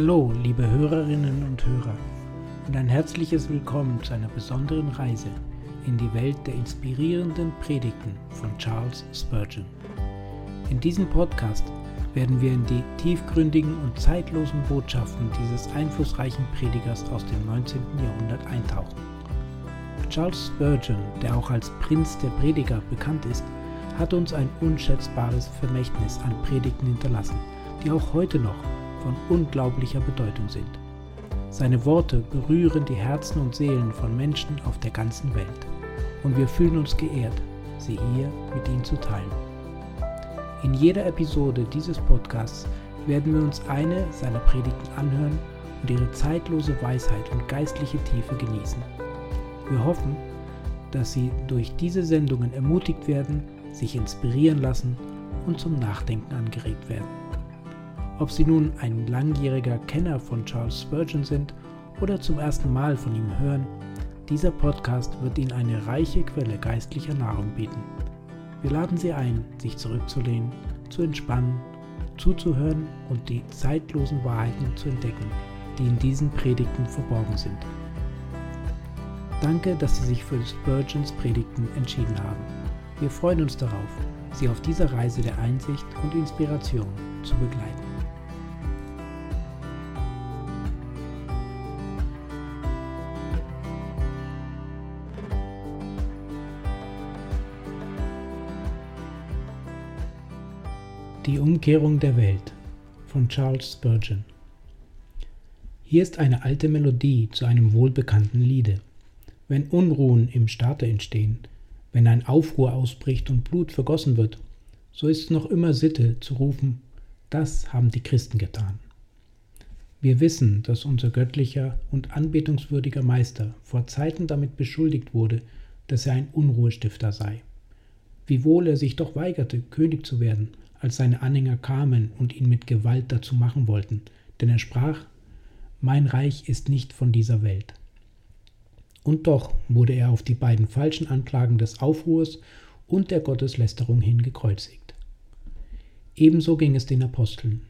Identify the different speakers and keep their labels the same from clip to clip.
Speaker 1: Hallo, liebe Hörerinnen und Hörer, und ein herzliches Willkommen zu einer besonderen Reise in die Welt der inspirierenden Predigten von Charles Spurgeon. In diesem Podcast werden wir in die tiefgründigen und zeitlosen Botschaften dieses einflussreichen Predigers aus dem 19. Jahrhundert eintauchen. Charles Spurgeon, der auch als Prinz der Prediger bekannt ist, hat uns ein unschätzbares Vermächtnis an Predigten hinterlassen, die auch heute noch von unglaublicher Bedeutung sind. Seine Worte berühren die Herzen und Seelen von Menschen auf der ganzen Welt und wir fühlen uns geehrt, sie hier mit Ihnen zu teilen. In jeder Episode dieses Podcasts werden wir uns eine seiner Predigten anhören und ihre zeitlose Weisheit und geistliche Tiefe genießen. Wir hoffen, dass Sie durch diese Sendungen ermutigt werden, sich inspirieren lassen und zum Nachdenken angeregt werden. Ob Sie nun ein langjähriger Kenner von Charles Spurgeon sind oder zum ersten Mal von ihm hören, dieser Podcast wird Ihnen eine reiche Quelle geistlicher Nahrung bieten. Wir laden Sie ein, sich zurückzulehnen, zu entspannen, zuzuhören und die zeitlosen Wahrheiten zu entdecken, die in diesen Predigten verborgen sind. Danke, dass Sie sich für Spurgeons Predigten entschieden haben. Wir freuen uns darauf, Sie auf dieser Reise der Einsicht und Inspiration zu begleiten. Die Umkehrung der Welt von Charles Spurgeon. Hier ist eine alte Melodie zu einem wohlbekannten Liede. Wenn Unruhen im Staate entstehen, wenn ein Aufruhr ausbricht und Blut vergossen wird, so ist es noch immer Sitte zu rufen, das haben die Christen getan. Wir wissen, dass unser göttlicher und anbetungswürdiger Meister vor Zeiten damit beschuldigt wurde, dass er ein Unruhestifter sei. Wiewohl er sich doch weigerte, König zu werden als seine Anhänger kamen und ihn mit Gewalt dazu machen wollten, denn er sprach, Mein Reich ist nicht von dieser Welt. Und doch wurde er auf die beiden falschen Anklagen des Aufruhrs und der Gotteslästerung hin gekreuzigt. Ebenso ging es den Aposteln.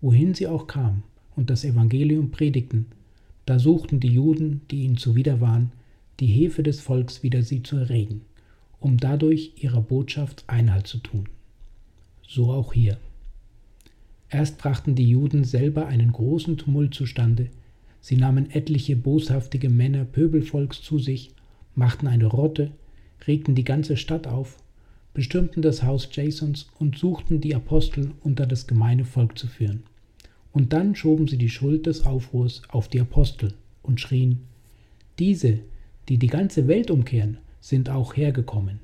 Speaker 1: Wohin sie auch kamen und das Evangelium predigten, da suchten die Juden, die ihnen zuwider waren, die Hefe des Volks wider sie zu erregen, um dadurch ihrer Botschaft Einhalt zu tun so auch hier. Erst brachten die Juden selber einen großen Tumult zustande, sie nahmen etliche boshaftige Männer Pöbelvolks zu sich, machten eine Rotte, regten die ganze Stadt auf, bestürmten das Haus Jasons und suchten die Apostel unter das gemeine Volk zu führen. Und dann schoben sie die Schuld des Aufruhrs auf die Apostel und schrien, diese, die die ganze Welt umkehren, sind auch hergekommen.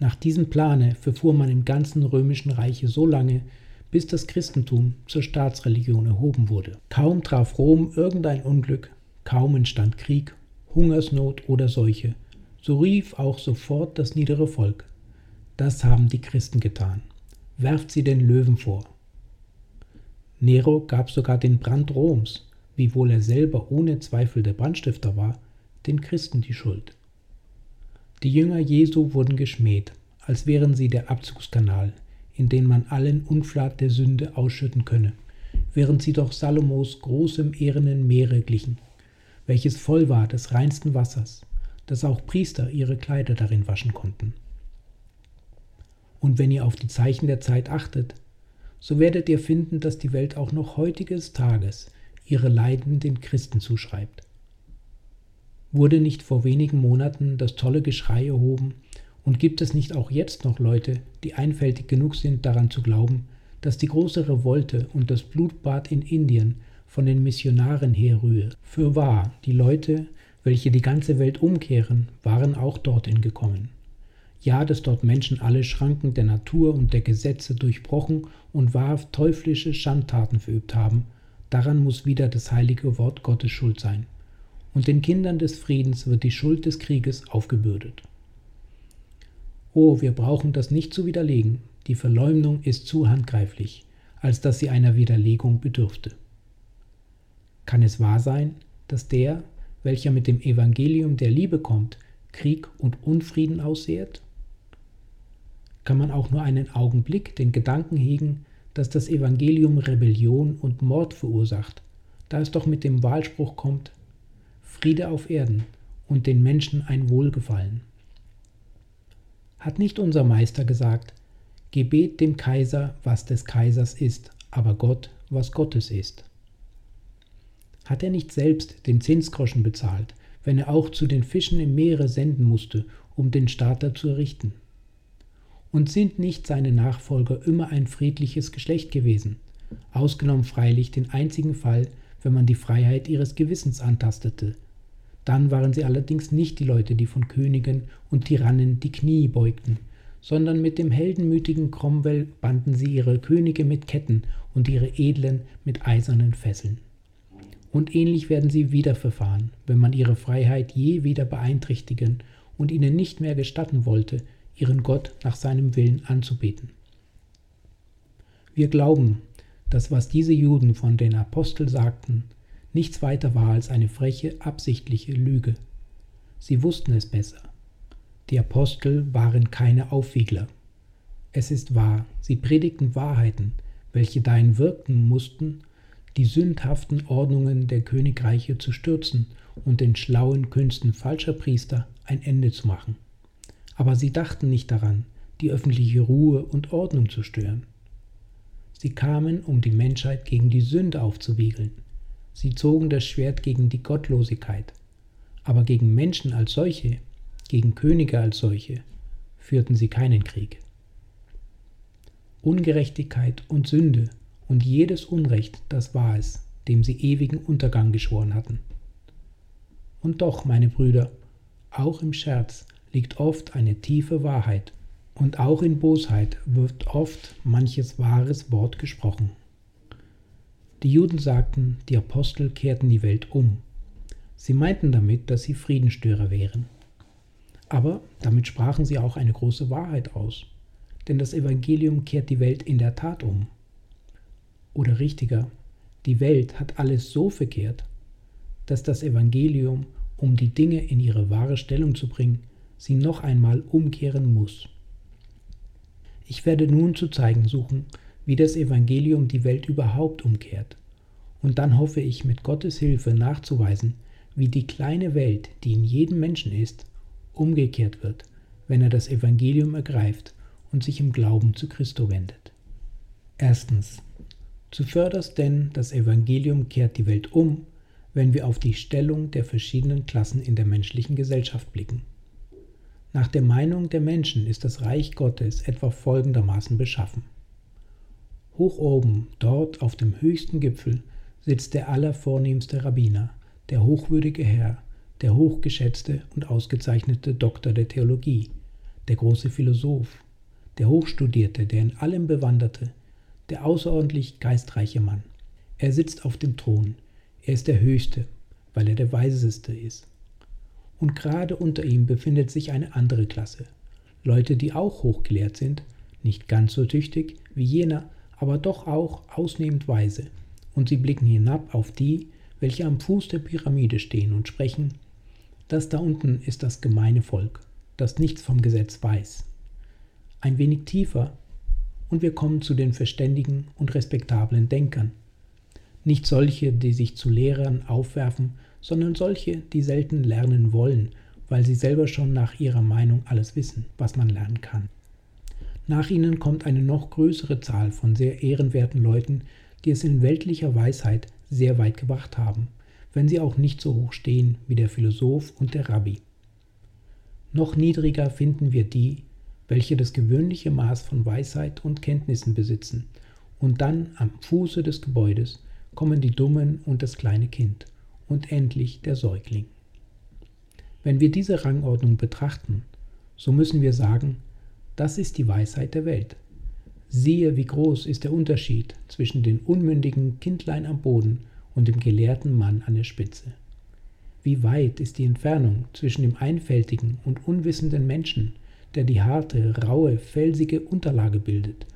Speaker 1: Nach diesem Plane verfuhr man im ganzen römischen Reiche so lange, bis das Christentum zur Staatsreligion erhoben wurde. Kaum traf Rom irgendein Unglück, kaum entstand Krieg, Hungersnot oder Seuche, so rief auch sofort das niedere Volk. Das haben die Christen getan. Werft sie den Löwen vor. Nero gab sogar den Brand Roms, wiewohl er selber ohne Zweifel der Brandstifter war, den Christen die Schuld. Die Jünger Jesu wurden geschmäht, als wären sie der Abzugskanal, in den man allen Unflat der Sünde ausschütten könne, während sie doch Salomos großem ehrenen Meere glichen, welches voll war des reinsten Wassers, dass auch Priester ihre Kleider darin waschen konnten. Und wenn ihr auf die Zeichen der Zeit achtet, so werdet ihr finden, dass die Welt auch noch heutiges Tages ihre Leiden den Christen zuschreibt. Wurde nicht vor wenigen Monaten das tolle Geschrei erhoben, und gibt es nicht auch jetzt noch Leute, die einfältig genug sind, daran zu glauben, dass die große Revolte und das Blutbad in Indien von den Missionaren herrühre? Für wahr, die Leute, welche die ganze Welt umkehren, waren auch dorthin gekommen. Ja, dass dort Menschen alle Schranken der Natur und der Gesetze durchbrochen und wahrhaft teuflische Schandtaten verübt haben, daran muss wieder das heilige Wort Gottes schuld sein und den Kindern des Friedens wird die Schuld des Krieges aufgebürdet. Oh, wir brauchen das nicht zu widerlegen, die Verleumdung ist zu handgreiflich, als dass sie einer Widerlegung bedürfte. Kann es wahr sein, dass der, welcher mit dem Evangelium der Liebe kommt, Krieg und Unfrieden aussehet? Kann man auch nur einen Augenblick den Gedanken hegen, dass das Evangelium Rebellion und Mord verursacht, da es doch mit dem Wahlspruch kommt, Friede auf Erden und den Menschen ein Wohlgefallen. Hat nicht unser Meister gesagt, Gebet dem Kaiser, was des Kaisers ist, aber Gott, was Gottes ist? Hat er nicht selbst den Zinsgroschen bezahlt, wenn er auch zu den Fischen im Meere senden musste, um den Starter zu errichten? Und sind nicht seine Nachfolger immer ein friedliches Geschlecht gewesen, ausgenommen freilich den einzigen Fall, wenn man die Freiheit ihres Gewissens antastete. Dann waren sie allerdings nicht die Leute, die von Königen und Tyrannen die Knie beugten, sondern mit dem heldenmütigen Cromwell banden sie ihre Könige mit Ketten und ihre Edlen mit eisernen Fesseln. Und ähnlich werden sie wieder verfahren, wenn man ihre Freiheit je wieder beeinträchtigen und ihnen nicht mehr gestatten wollte, ihren Gott nach seinem Willen anzubeten. Wir glauben, dass was diese Juden von den Aposteln sagten, nichts weiter war als eine freche, absichtliche Lüge. Sie wussten es besser. Die Apostel waren keine Aufwiegler. Es ist wahr, sie predigten Wahrheiten, welche dahin wirkten mussten, die sündhaften Ordnungen der Königreiche zu stürzen und den schlauen Künsten falscher Priester ein Ende zu machen. Aber sie dachten nicht daran, die öffentliche Ruhe und Ordnung zu stören. Sie kamen, um die Menschheit gegen die Sünde aufzuwiegeln. Sie zogen das Schwert gegen die Gottlosigkeit. Aber gegen Menschen als solche, gegen Könige als solche, führten sie keinen Krieg. Ungerechtigkeit und Sünde und jedes Unrecht, das war es, dem sie ewigen Untergang geschworen hatten. Und doch, meine Brüder, auch im Scherz liegt oft eine tiefe Wahrheit, und auch in Bosheit wird oft manches wahres Wort gesprochen. Die Juden sagten, die Apostel kehrten die Welt um. Sie meinten damit, dass sie Friedenstörer wären. Aber damit sprachen sie auch eine große Wahrheit aus, denn das Evangelium kehrt die Welt in der Tat um. Oder richtiger, die Welt hat alles so verkehrt, dass das Evangelium, um die Dinge in ihre wahre Stellung zu bringen, sie noch einmal umkehren muss. Ich werde nun zu zeigen suchen, wie das Evangelium die Welt überhaupt umkehrt. Und dann hoffe ich mit Gottes Hilfe nachzuweisen, wie die kleine Welt, die in jedem Menschen ist, umgekehrt wird, wenn er das Evangelium ergreift und sich im Glauben zu Christo wendet. Erstens. Zuvörderst denn das Evangelium kehrt die Welt um, wenn wir auf die Stellung der verschiedenen Klassen in der menschlichen Gesellschaft blicken. Nach der Meinung der Menschen ist das Reich Gottes etwa folgendermaßen beschaffen. Hoch oben, dort auf dem höchsten Gipfel, sitzt der allervornehmste Rabbiner, der hochwürdige Herr, der hochgeschätzte und ausgezeichnete Doktor der Theologie, der große Philosoph, der Hochstudierte, der in allem Bewanderte, der außerordentlich geistreiche Mann. Er sitzt auf dem Thron. Er ist der Höchste, weil er der Weiseste ist. Und gerade unter ihm befindet sich eine andere Klasse. Leute, die auch hochgelehrt sind, nicht ganz so tüchtig wie jener, aber doch auch ausnehmend weise. Und sie blicken hinab auf die, welche am Fuß der Pyramide stehen und sprechen, das da unten ist das gemeine Volk, das nichts vom Gesetz weiß. Ein wenig tiefer und wir kommen zu den verständigen und respektablen Denkern. Nicht solche, die sich zu Lehrern aufwerfen, sondern solche, die selten lernen wollen, weil sie selber schon nach ihrer Meinung alles wissen, was man lernen kann. Nach ihnen kommt eine noch größere Zahl von sehr ehrenwerten Leuten, die es in weltlicher Weisheit sehr weit gebracht haben, wenn sie auch nicht so hoch stehen wie der Philosoph und der Rabbi. Noch niedriger finden wir die, welche das gewöhnliche Maß von Weisheit und Kenntnissen besitzen, und dann am Fuße des Gebäudes kommen die Dummen und das kleine Kind und endlich der Säugling. Wenn wir diese Rangordnung betrachten, so müssen wir sagen, das ist die Weisheit der Welt. Siehe, wie groß ist der Unterschied zwischen dem unmündigen Kindlein am Boden und dem gelehrten Mann an der Spitze. Wie weit ist die Entfernung zwischen dem einfältigen und unwissenden Menschen, der die harte, raue, felsige Unterlage bildet,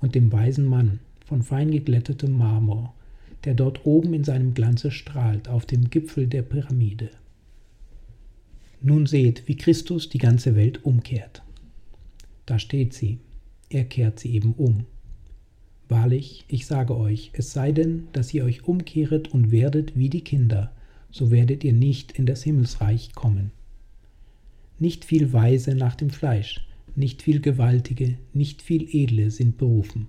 Speaker 1: und dem weisen Mann von fein geglättetem Marmor, der dort oben in seinem Glanze strahlt auf dem Gipfel der Pyramide. Nun seht, wie Christus die ganze Welt umkehrt. Da steht sie, er kehrt sie eben um. Wahrlich, ich sage euch, es sei denn, dass ihr euch umkehret und werdet wie die Kinder, so werdet ihr nicht in das Himmelsreich kommen. Nicht viel Weise nach dem Fleisch, nicht viel Gewaltige, nicht viel Edle sind berufen.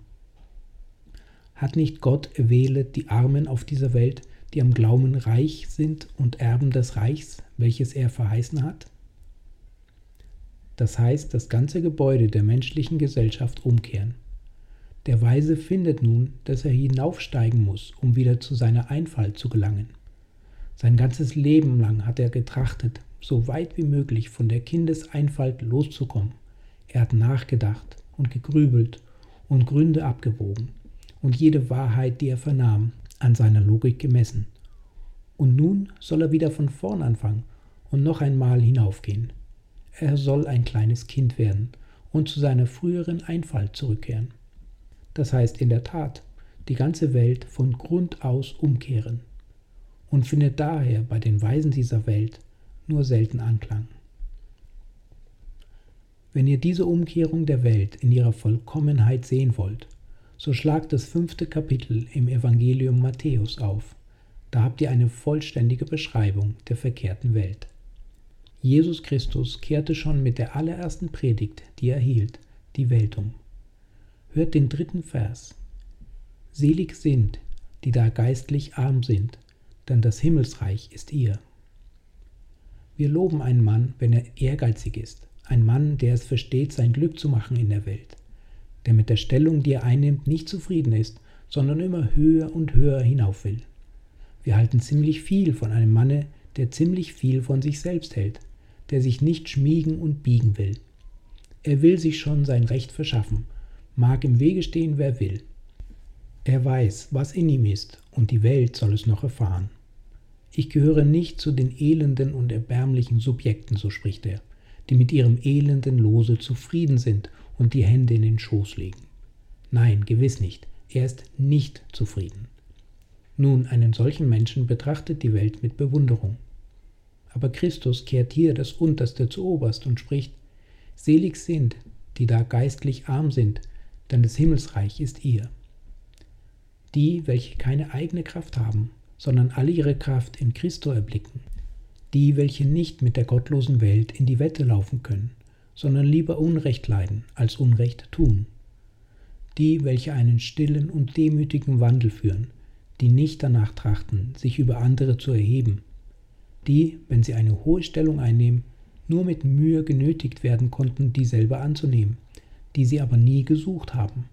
Speaker 1: Hat nicht Gott erwählet die Armen auf dieser Welt, die am Glauben reich sind und Erben des Reichs, welches er verheißen hat? Das heißt, das ganze Gebäude der menschlichen Gesellschaft umkehren. Der Weise findet nun, dass er hinaufsteigen muss, um wieder zu seiner Einfalt zu gelangen. Sein ganzes Leben lang hat er getrachtet, so weit wie möglich von der Kindeseinfalt loszukommen. Er hat nachgedacht und gegrübelt und Gründe abgewogen und jede Wahrheit, die er vernahm, an seiner Logik gemessen. Und nun soll er wieder von vorn anfangen und noch einmal hinaufgehen. Er soll ein kleines Kind werden und zu seiner früheren Einfalt zurückkehren. Das heißt in der Tat, die ganze Welt von Grund aus umkehren und findet daher bei den Weisen dieser Welt nur selten Anklang. Wenn ihr diese Umkehrung der Welt in ihrer Vollkommenheit sehen wollt, so schlagt das fünfte Kapitel im Evangelium Matthäus auf. Da habt ihr eine vollständige Beschreibung der verkehrten Welt. Jesus Christus kehrte schon mit der allerersten Predigt, die er hielt, die Welt um. Hört den dritten Vers. Selig sind, die da geistlich arm sind, denn das Himmelsreich ist ihr. Wir loben einen Mann, wenn er ehrgeizig ist, ein Mann, der es versteht, sein Glück zu machen in der Welt, der mit der Stellung, die er einnimmt, nicht zufrieden ist, sondern immer höher und höher hinauf will. Wir halten ziemlich viel von einem Manne, der ziemlich viel von sich selbst hält, der sich nicht schmiegen und biegen will. Er will sich schon sein Recht verschaffen mag im Wege stehen, wer will. Er weiß, was in ihm ist, und die Welt soll es noch erfahren. Ich gehöre nicht zu den elenden und erbärmlichen Subjekten, so spricht er, die mit ihrem elenden Lose zufrieden sind und die Hände in den Schoß legen. Nein, gewiss nicht, er ist nicht zufrieden. Nun, einen solchen Menschen betrachtet die Welt mit Bewunderung. Aber Christus kehrt hier das Unterste zu Oberst und spricht, Selig sind, die da geistlich arm sind, denn das Himmelsreich ist ihr. Die, welche keine eigene Kraft haben, sondern alle ihre Kraft in Christo erblicken. Die, welche nicht mit der gottlosen Welt in die Wette laufen können, sondern lieber Unrecht leiden als Unrecht tun. Die, welche einen stillen und demütigen Wandel führen, die nicht danach trachten, sich über andere zu erheben. Die, wenn sie eine hohe Stellung einnehmen, nur mit Mühe genötigt werden konnten, dieselbe anzunehmen die sie aber nie gesucht haben,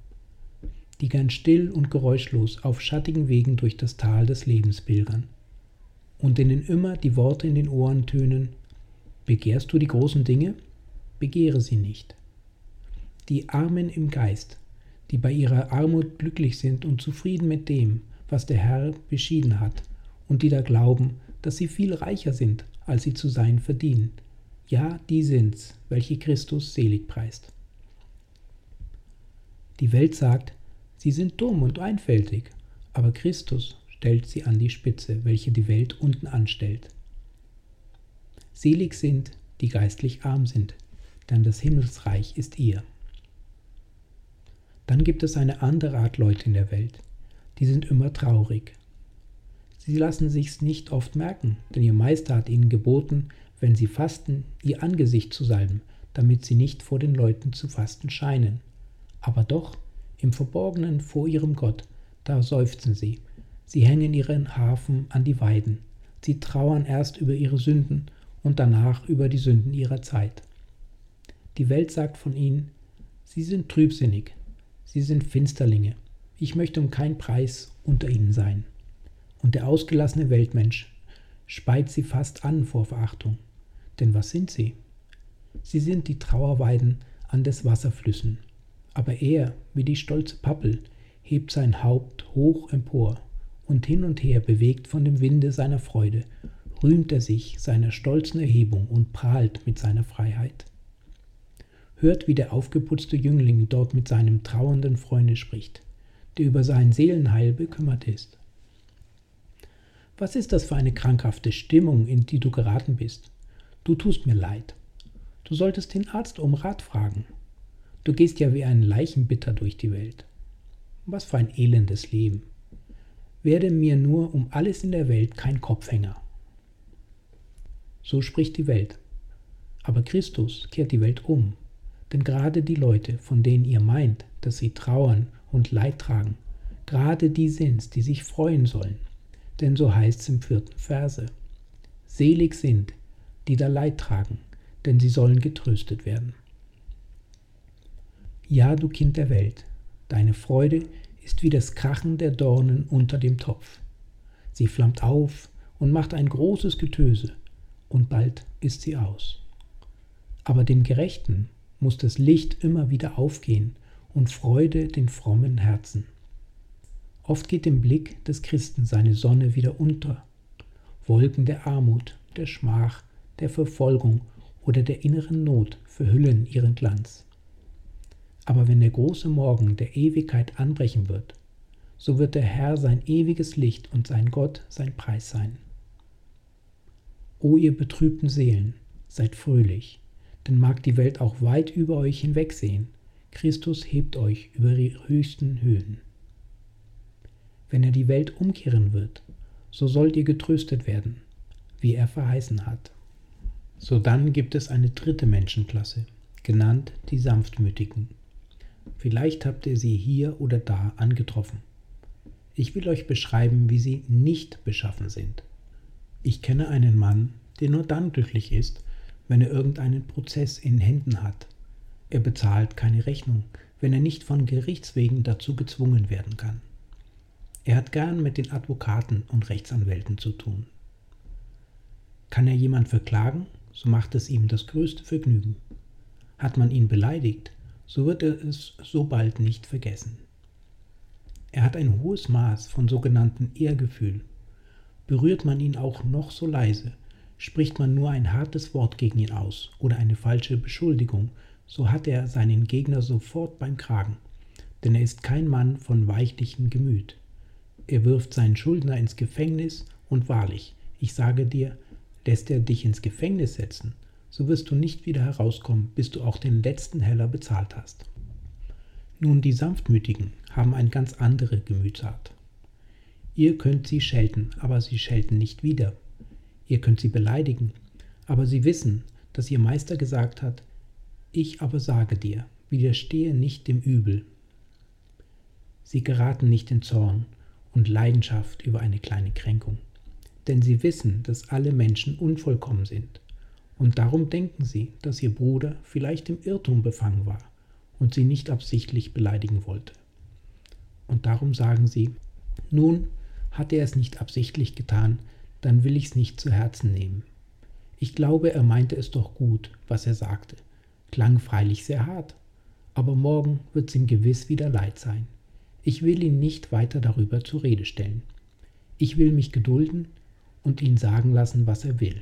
Speaker 1: die gern still und geräuschlos auf schattigen Wegen durch das Tal des Lebens pilgern, und denen immer die Worte in den Ohren tönen, Begehrst du die großen Dinge? Begehre sie nicht. Die Armen im Geist, die bei ihrer Armut glücklich sind und zufrieden mit dem, was der Herr beschieden hat, und die da glauben, dass sie viel reicher sind, als sie zu sein verdienen. Ja, die sind's, welche Christus selig preist. Die Welt sagt, sie sind dumm und einfältig, aber Christus stellt sie an die Spitze, welche die Welt unten anstellt. Selig sind, die geistlich arm sind, denn das Himmelsreich ist ihr. Dann gibt es eine andere Art Leute in der Welt, die sind immer traurig. Sie lassen sich's nicht oft merken, denn ihr Meister hat ihnen geboten, wenn sie fasten, ihr Angesicht zu salben, damit sie nicht vor den Leuten zu fasten scheinen aber doch im Verborgenen vor ihrem Gott, da seufzen sie. Sie hängen ihren Hafen an die Weiden. Sie trauern erst über ihre Sünden und danach über die Sünden ihrer Zeit. Die Welt sagt von ihnen, sie sind trübsinnig, sie sind Finsterlinge. Ich möchte um keinen Preis unter ihnen sein. Und der ausgelassene Weltmensch speit sie fast an vor Verachtung. Denn was sind sie? Sie sind die Trauerweiden an des Wasserflüssen aber er, wie die stolze Pappel, hebt sein Haupt hoch empor, und hin und her bewegt von dem Winde seiner Freude, rühmt er sich seiner stolzen Erhebung und prahlt mit seiner Freiheit. Hört, wie der aufgeputzte Jüngling dort mit seinem trauernden Freunde spricht, der über sein Seelenheil bekümmert ist. Was ist das für eine krankhafte Stimmung, in die du geraten bist? Du tust mir leid. Du solltest den Arzt um Rat fragen. Du gehst ja wie ein Leichenbitter durch die Welt. Was für ein elendes Leben. Werde mir nur um alles in der Welt kein Kopfhänger. So spricht die Welt. Aber Christus kehrt die Welt um. Denn gerade die Leute, von denen ihr meint, dass sie trauern und Leid tragen, gerade die sind's, die sich freuen sollen. Denn so heißt es im vierten Verse. Selig sind, die da Leid tragen, denn sie sollen getröstet werden. Ja, du Kind der Welt, deine Freude ist wie das Krachen der Dornen unter dem Topf. Sie flammt auf und macht ein großes Getöse, und bald ist sie aus. Aber dem Gerechten muss das Licht immer wieder aufgehen und Freude den frommen Herzen. Oft geht dem Blick des Christen seine Sonne wieder unter. Wolken der Armut, der Schmach, der Verfolgung oder der inneren Not verhüllen ihren Glanz. Aber wenn der große Morgen der Ewigkeit anbrechen wird, so wird der Herr sein ewiges Licht und sein Gott sein Preis sein. O ihr betrübten Seelen, seid fröhlich, denn mag die Welt auch weit über euch hinwegsehen, Christus hebt euch über die höchsten Höhen. Wenn er die Welt umkehren wird, so sollt ihr getröstet werden, wie er verheißen hat. So dann gibt es eine dritte Menschenklasse, genannt die Sanftmütigen. Vielleicht habt ihr sie hier oder da angetroffen. Ich will euch beschreiben, wie sie nicht beschaffen sind. Ich kenne einen Mann, der nur dann glücklich ist, wenn er irgendeinen Prozess in Händen hat. Er bezahlt keine Rechnung, wenn er nicht von Gerichtswegen dazu gezwungen werden kann. Er hat gern mit den Advokaten und Rechtsanwälten zu tun. Kann er jemand verklagen, so macht es ihm das größte Vergnügen. Hat man ihn beleidigt, so wird er es so bald nicht vergessen. Er hat ein hohes Maß von sogenannten Ehrgefühl. Berührt man ihn auch noch so leise, spricht man nur ein hartes Wort gegen ihn aus oder eine falsche Beschuldigung, so hat er seinen Gegner sofort beim Kragen, denn er ist kein Mann von weichlichem Gemüt. Er wirft seinen Schuldner ins Gefängnis und wahrlich, ich sage dir, Lässt er dich ins Gefängnis setzen, so wirst du nicht wieder herauskommen, bis du auch den letzten Heller bezahlt hast. Nun, die Sanftmütigen haben eine ganz andere Gemütsart. Ihr könnt sie schelten, aber sie schelten nicht wieder. Ihr könnt sie beleidigen, aber sie wissen, dass ihr Meister gesagt hat, ich aber sage dir, widerstehe nicht dem Übel. Sie geraten nicht in Zorn und Leidenschaft über eine kleine Kränkung denn sie wissen, dass alle Menschen unvollkommen sind. Und darum denken sie, dass ihr Bruder vielleicht im Irrtum befangen war und sie nicht absichtlich beleidigen wollte. Und darum sagen sie, nun, hat er es nicht absichtlich getan, dann will ich's nicht zu Herzen nehmen. Ich glaube, er meinte es doch gut, was er sagte. Klang freilich sehr hart, aber morgen wird's ihm gewiss wieder leid sein. Ich will ihn nicht weiter darüber zur Rede stellen. Ich will mich gedulden und ihn sagen lassen, was er will.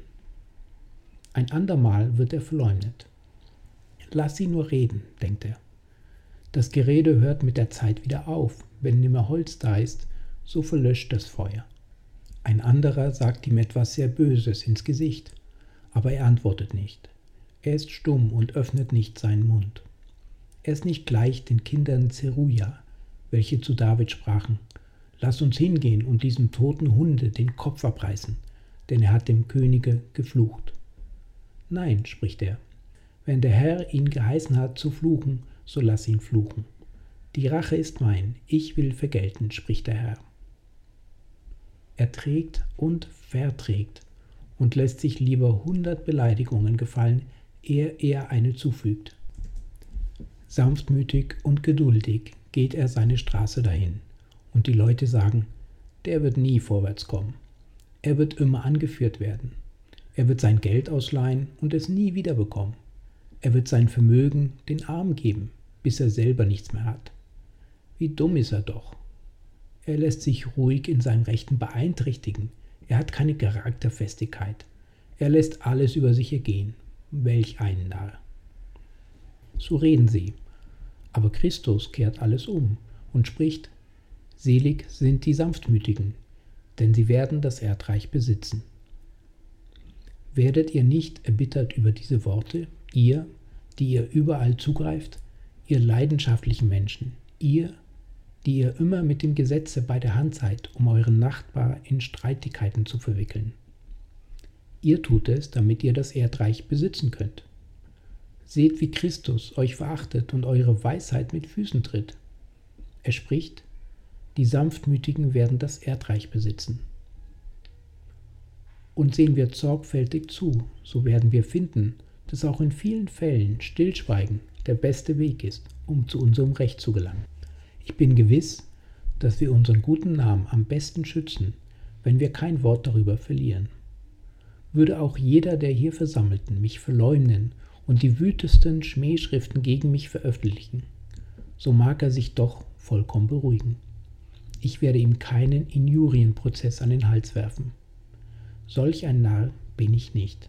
Speaker 1: Ein andermal wird er verleumdet. Lass sie nur reden, denkt er. Das Gerede hört mit der Zeit wieder auf. Wenn nimmer Holz da ist, so verlöscht das Feuer. Ein anderer sagt ihm etwas sehr Böses ins Gesicht, aber er antwortet nicht. Er ist stumm und öffnet nicht seinen Mund. Er ist nicht gleich den Kindern Zeruja, welche zu David sprachen, Lass uns hingehen und diesem toten Hunde den Kopf abreißen, denn er hat dem Könige geflucht. Nein, spricht er, wenn der Herr ihn geheißen hat zu fluchen, so lass ihn fluchen. Die Rache ist mein, ich will vergelten, spricht der Herr. Er trägt und verträgt und lässt sich lieber hundert Beleidigungen gefallen, ehe er eine zufügt. Sanftmütig und geduldig geht er seine Straße dahin und die Leute sagen, der wird nie vorwärts kommen. Er wird immer angeführt werden. Er wird sein Geld ausleihen und es nie wiederbekommen. Er wird sein Vermögen den Armen geben, bis er selber nichts mehr hat. Wie dumm ist er doch. Er lässt sich ruhig in seinem Rechten beeinträchtigen. Er hat keine Charakterfestigkeit. Er lässt alles über sich ergehen. Welch ein Narr. So reden sie. Aber Christus kehrt alles um und spricht, Selig sind die Sanftmütigen, denn sie werden das Erdreich besitzen. Werdet ihr nicht erbittert über diese Worte, ihr, die ihr überall zugreift, ihr leidenschaftlichen Menschen, ihr, die ihr immer mit dem Gesetze bei der Hand seid, um euren Nachbar in Streitigkeiten zu verwickeln. Ihr tut es, damit ihr das Erdreich besitzen könnt. Seht, wie Christus euch verachtet und eure Weisheit mit Füßen tritt. Er spricht, die Sanftmütigen werden das Erdreich besitzen. Und sehen wir sorgfältig zu, so werden wir finden, dass auch in vielen Fällen Stillschweigen der beste Weg ist, um zu unserem Recht zu gelangen. Ich bin gewiss, dass wir unseren guten Namen am besten schützen, wenn wir kein Wort darüber verlieren. Würde auch jeder der hier Versammelten mich verleumden und die wütesten Schmähschriften gegen mich veröffentlichen, so mag er sich doch vollkommen beruhigen. Ich werde ihm keinen Injurienprozess an den Hals werfen. Solch ein Narr bin ich nicht.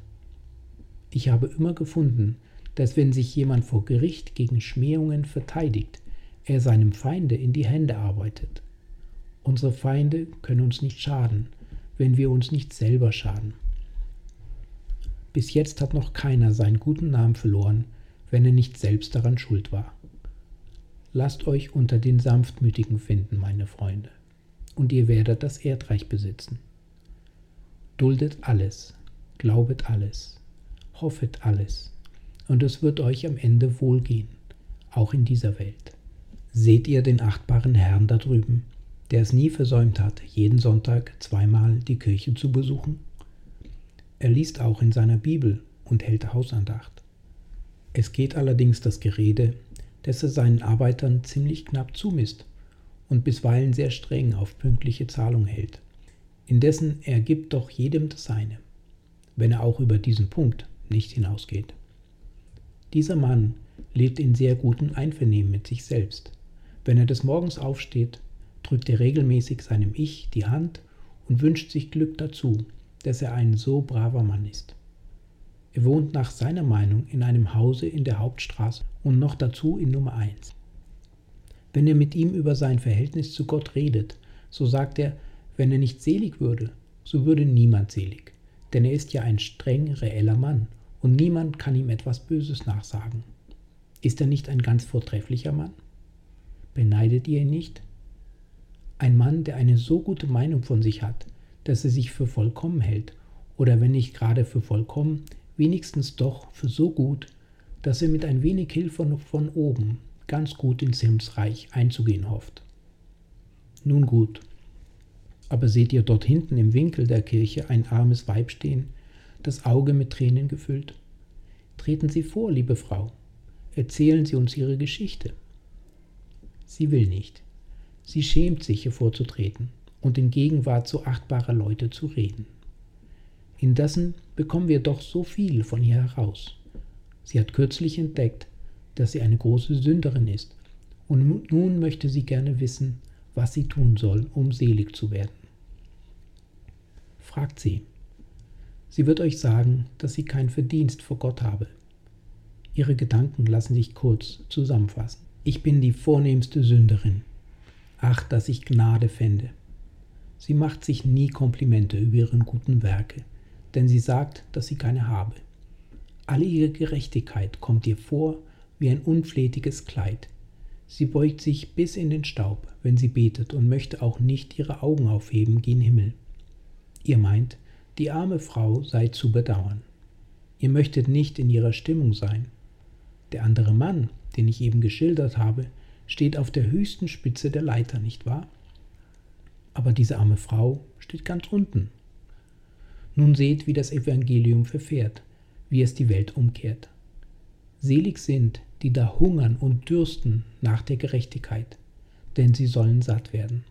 Speaker 1: Ich habe immer gefunden, dass wenn sich jemand vor Gericht gegen Schmähungen verteidigt, er seinem Feinde in die Hände arbeitet. Unsere Feinde können uns nicht schaden, wenn wir uns nicht selber schaden. Bis jetzt hat noch keiner seinen guten Namen verloren, wenn er nicht selbst daran schuld war. Lasst euch unter den Sanftmütigen finden, meine Freunde, und ihr werdet das Erdreich besitzen. Duldet alles, glaubet alles, hoffet alles, und es wird euch am Ende wohlgehen, auch in dieser Welt. Seht ihr den achtbaren Herrn da drüben, der es nie versäumt hat, jeden Sonntag zweimal die Kirche zu besuchen? Er liest auch in seiner Bibel und hält Hausandacht. Es geht allerdings das Gerede, dass er seinen Arbeitern ziemlich knapp zumisst und bisweilen sehr streng auf pünktliche Zahlung hält. Indessen er gibt doch jedem das Seine, wenn er auch über diesen Punkt nicht hinausgeht. Dieser Mann lebt in sehr gutem Einvernehmen mit sich selbst. Wenn er des Morgens aufsteht, drückt er regelmäßig seinem Ich die Hand und wünscht sich Glück dazu, dass er ein so braver Mann ist. Er wohnt nach seiner Meinung in einem Hause in der Hauptstraße und noch dazu in Nummer 1. Wenn er mit ihm über sein Verhältnis zu Gott redet, so sagt er, wenn er nicht selig würde, so würde niemand selig, denn er ist ja ein streng reeller Mann und niemand kann ihm etwas Böses nachsagen. Ist er nicht ein ganz vortrefflicher Mann? Beneidet ihr ihn nicht? Ein Mann, der eine so gute Meinung von sich hat, dass er sich für vollkommen hält, oder wenn nicht gerade für vollkommen, wenigstens doch für so gut, dass er mit ein wenig Hilfe von oben ganz gut ins Himmelsreich einzugehen hofft. Nun gut, aber seht ihr dort hinten im Winkel der Kirche ein armes Weib stehen, das Auge mit Tränen gefüllt? Treten Sie vor, liebe Frau, erzählen Sie uns Ihre Geschichte. Sie will nicht. Sie schämt sich, hervorzutreten und in Gegenwart so achtbarer Leute zu reden. Indessen bekommen wir doch so viel von ihr heraus. Sie hat kürzlich entdeckt, dass sie eine große Sünderin ist, und nun möchte sie gerne wissen, was sie tun soll, um selig zu werden. Fragt sie. Sie wird euch sagen, dass sie kein Verdienst vor Gott habe. Ihre Gedanken lassen sich kurz zusammenfassen. Ich bin die vornehmste Sünderin. Ach, dass ich Gnade fände. Sie macht sich nie Komplimente über ihren guten Werke, denn sie sagt, dass sie keine habe. Alle ihre Gerechtigkeit kommt ihr vor wie ein unflätiges Kleid. Sie beugt sich bis in den Staub, wenn sie betet und möchte auch nicht ihre Augen aufheben gen Himmel. Ihr meint, die arme Frau sei zu bedauern. Ihr möchtet nicht in ihrer Stimmung sein. Der andere Mann, den ich eben geschildert habe, steht auf der höchsten Spitze der Leiter, nicht wahr? Aber diese arme Frau steht ganz unten. Nun seht, wie das Evangelium verfährt, wie es die Welt umkehrt. Selig sind, die da hungern und dürsten nach der Gerechtigkeit, denn sie sollen satt werden.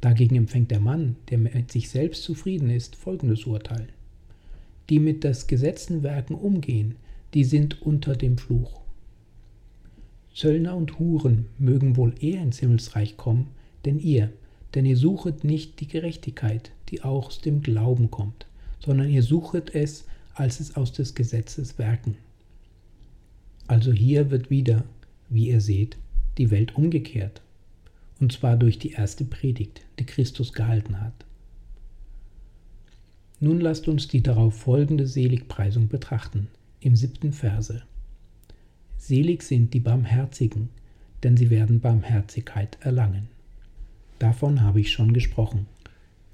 Speaker 1: Dagegen empfängt der Mann, der mit sich selbst zufrieden ist, folgendes Urteil. Die mit des Gesetzen Werken umgehen, die sind unter dem Fluch. Zöllner und Huren mögen wohl eher ins Himmelsreich kommen, denn ihr, denn ihr suchet nicht die Gerechtigkeit, die aus dem Glauben kommt, sondern ihr suchet es, als es aus des Gesetzes Werken. Also hier wird wieder, wie ihr seht, die Welt umgekehrt, und zwar durch die erste Predigt, die Christus gehalten hat. Nun lasst uns die darauf folgende Seligpreisung betrachten, im siebten Verse. Selig sind die Barmherzigen, denn sie werden Barmherzigkeit erlangen. Davon habe ich schon gesprochen.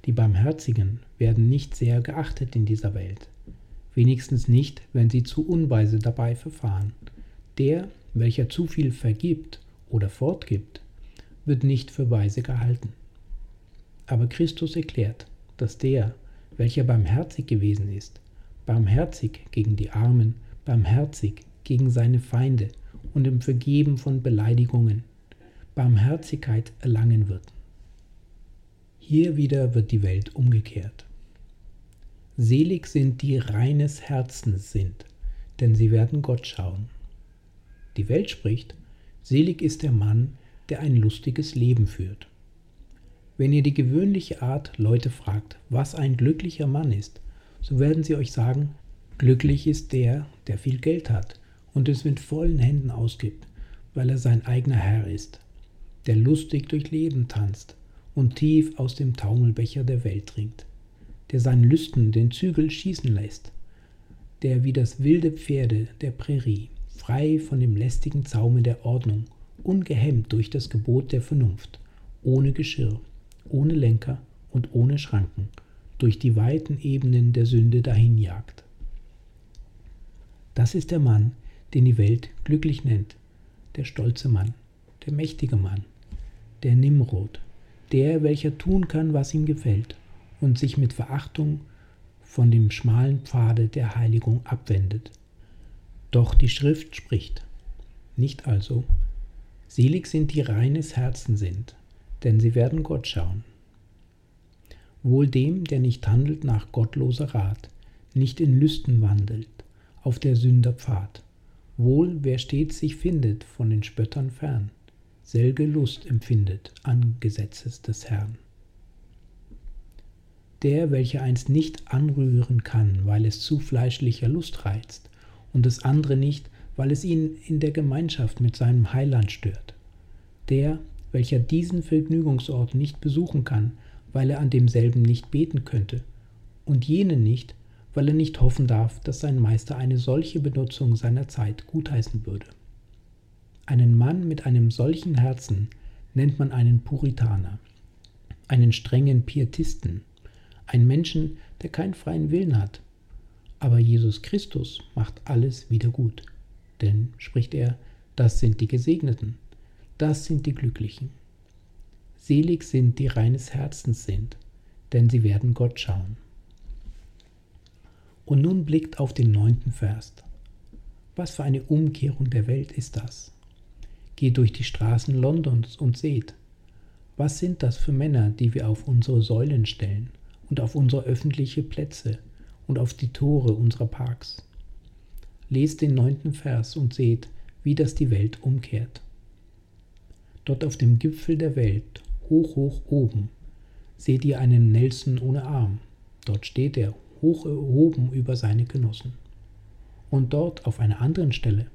Speaker 1: Die Barmherzigen werden nicht sehr geachtet in dieser Welt, wenigstens nicht, wenn sie zu unweise dabei verfahren. Der, welcher zu viel vergibt oder fortgibt, wird nicht für weise gehalten. Aber Christus erklärt, dass der, welcher barmherzig gewesen ist, barmherzig gegen die Armen, barmherzig gegen seine Feinde und im Vergeben von Beleidigungen, Barmherzigkeit erlangen wird. Hier wieder wird die Welt umgekehrt. Selig sind die reines Herzens sind, denn sie werden Gott schauen. Die Welt spricht, selig ist der Mann, der ein lustiges Leben führt. Wenn ihr die gewöhnliche Art Leute fragt, was ein glücklicher Mann ist, so werden sie euch sagen, glücklich ist der, der viel Geld hat und es mit vollen Händen ausgibt, weil er sein eigener Herr ist, der lustig durch Leben tanzt und tief aus dem Taumelbecher der Welt trinkt, der seinen Lüsten den Zügel schießen lässt, der wie das wilde Pferde der Prärie, frei von dem lästigen Zaume der Ordnung, ungehemmt durch das Gebot der Vernunft, ohne Geschirr, ohne Lenker und ohne Schranken durch die weiten Ebenen der Sünde dahinjagt. Das ist der Mann, den die Welt glücklich nennt, der stolze Mann, der mächtige Mann, der Nimrod, der, welcher tun kann, was ihm gefällt und sich mit Verachtung von dem schmalen Pfade der Heiligung abwendet. Doch die Schrift spricht, nicht also, selig sind die reines Herzen sind, denn sie werden Gott schauen. Wohl dem, der nicht handelt nach gottloser Rat, nicht in Lüsten wandelt, auf der Sünder Pfad. Wohl, wer stets sich findet von den Spöttern fern, selge Lust empfindet an Gesetzes des Herrn. Der, welcher eins nicht anrühren kann, weil es zu fleischlicher Lust reizt, und das andere nicht, weil es ihn in der Gemeinschaft mit seinem Heiland stört. Der, welcher diesen Vergnügungsort nicht besuchen kann, weil er an demselben nicht beten könnte, und jenen nicht, weil er nicht hoffen darf, dass sein Meister eine solche Benutzung seiner Zeit gutheißen würde. Einen Mann mit einem solchen Herzen nennt man einen Puritaner, einen strengen Pietisten, einen Menschen, der keinen freien Willen hat. Aber Jesus Christus macht alles wieder gut. Denn, spricht er, das sind die Gesegneten, das sind die Glücklichen. Selig sind, die reines Herzens sind, denn sie werden Gott schauen. Und nun blickt auf den neunten Vers. Was für eine Umkehrung der Welt ist das? Geht durch die Straßen Londons und seht, was sind das für Männer, die wir auf unsere Säulen stellen und auf unsere öffentlichen Plätze und auf die Tore unserer Parks? Lest den neunten Vers und seht, wie das die Welt umkehrt. Dort auf dem Gipfel der Welt hoch, hoch oben. Seht ihr einen Nelson ohne Arm? Dort steht er, hoch erhoben über seine Genossen. Und dort auf einer anderen Stelle,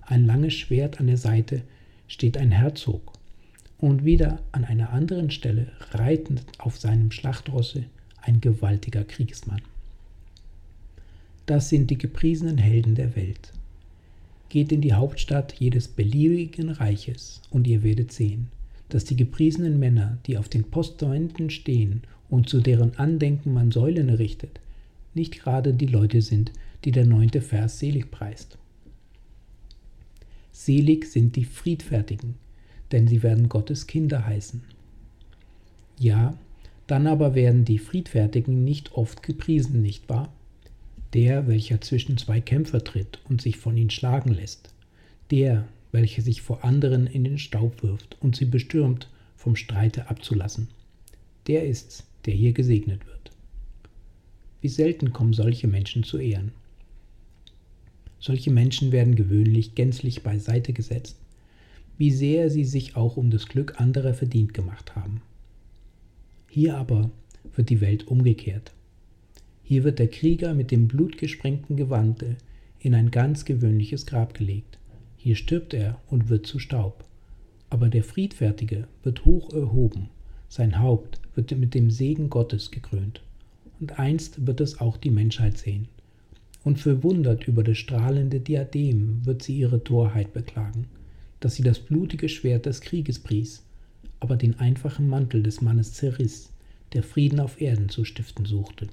Speaker 1: ein langes Schwert an der Seite, steht ein Herzog. Und wieder an einer anderen Stelle, reitend auf seinem Schlachtrosse, ein gewaltiger Kriegsmann. Das sind die gepriesenen Helden der Welt. Geht in die Hauptstadt jedes beliebigen Reiches und ihr werdet sehen, dass die gepriesenen Männer, die auf den Postamenten stehen und zu deren Andenken man Säulen errichtet, nicht gerade die Leute sind, die der neunte Vers selig preist. Selig sind die Friedfertigen, denn sie werden Gottes Kinder heißen. Ja, dann aber werden die Friedfertigen nicht oft gepriesen, nicht wahr? Der, welcher zwischen zwei Kämpfer tritt und sich von ihnen schlagen lässt, der, welcher sich vor anderen in den Staub wirft und sie bestürmt, vom Streite abzulassen. Der ist's, der hier gesegnet wird. Wie selten kommen solche Menschen zu Ehren. Solche Menschen werden gewöhnlich gänzlich beiseite gesetzt, wie sehr sie sich auch um das Glück anderer verdient gemacht haben. Hier aber wird die Welt umgekehrt. Hier wird der Krieger mit dem blutgesprengten Gewande in ein ganz gewöhnliches Grab gelegt. Hier stirbt er und wird zu Staub. Aber der Friedfertige wird hoch erhoben, sein Haupt wird mit dem Segen Gottes gekrönt. Und einst wird es auch die Menschheit sehen. Und verwundert über das strahlende Diadem wird sie ihre Torheit beklagen. dass sie das blutige Schwert des Krieges pries, aber den einfachen Mantel des Mannes zerriss, der Frieden auf Erden zu stiften suchte.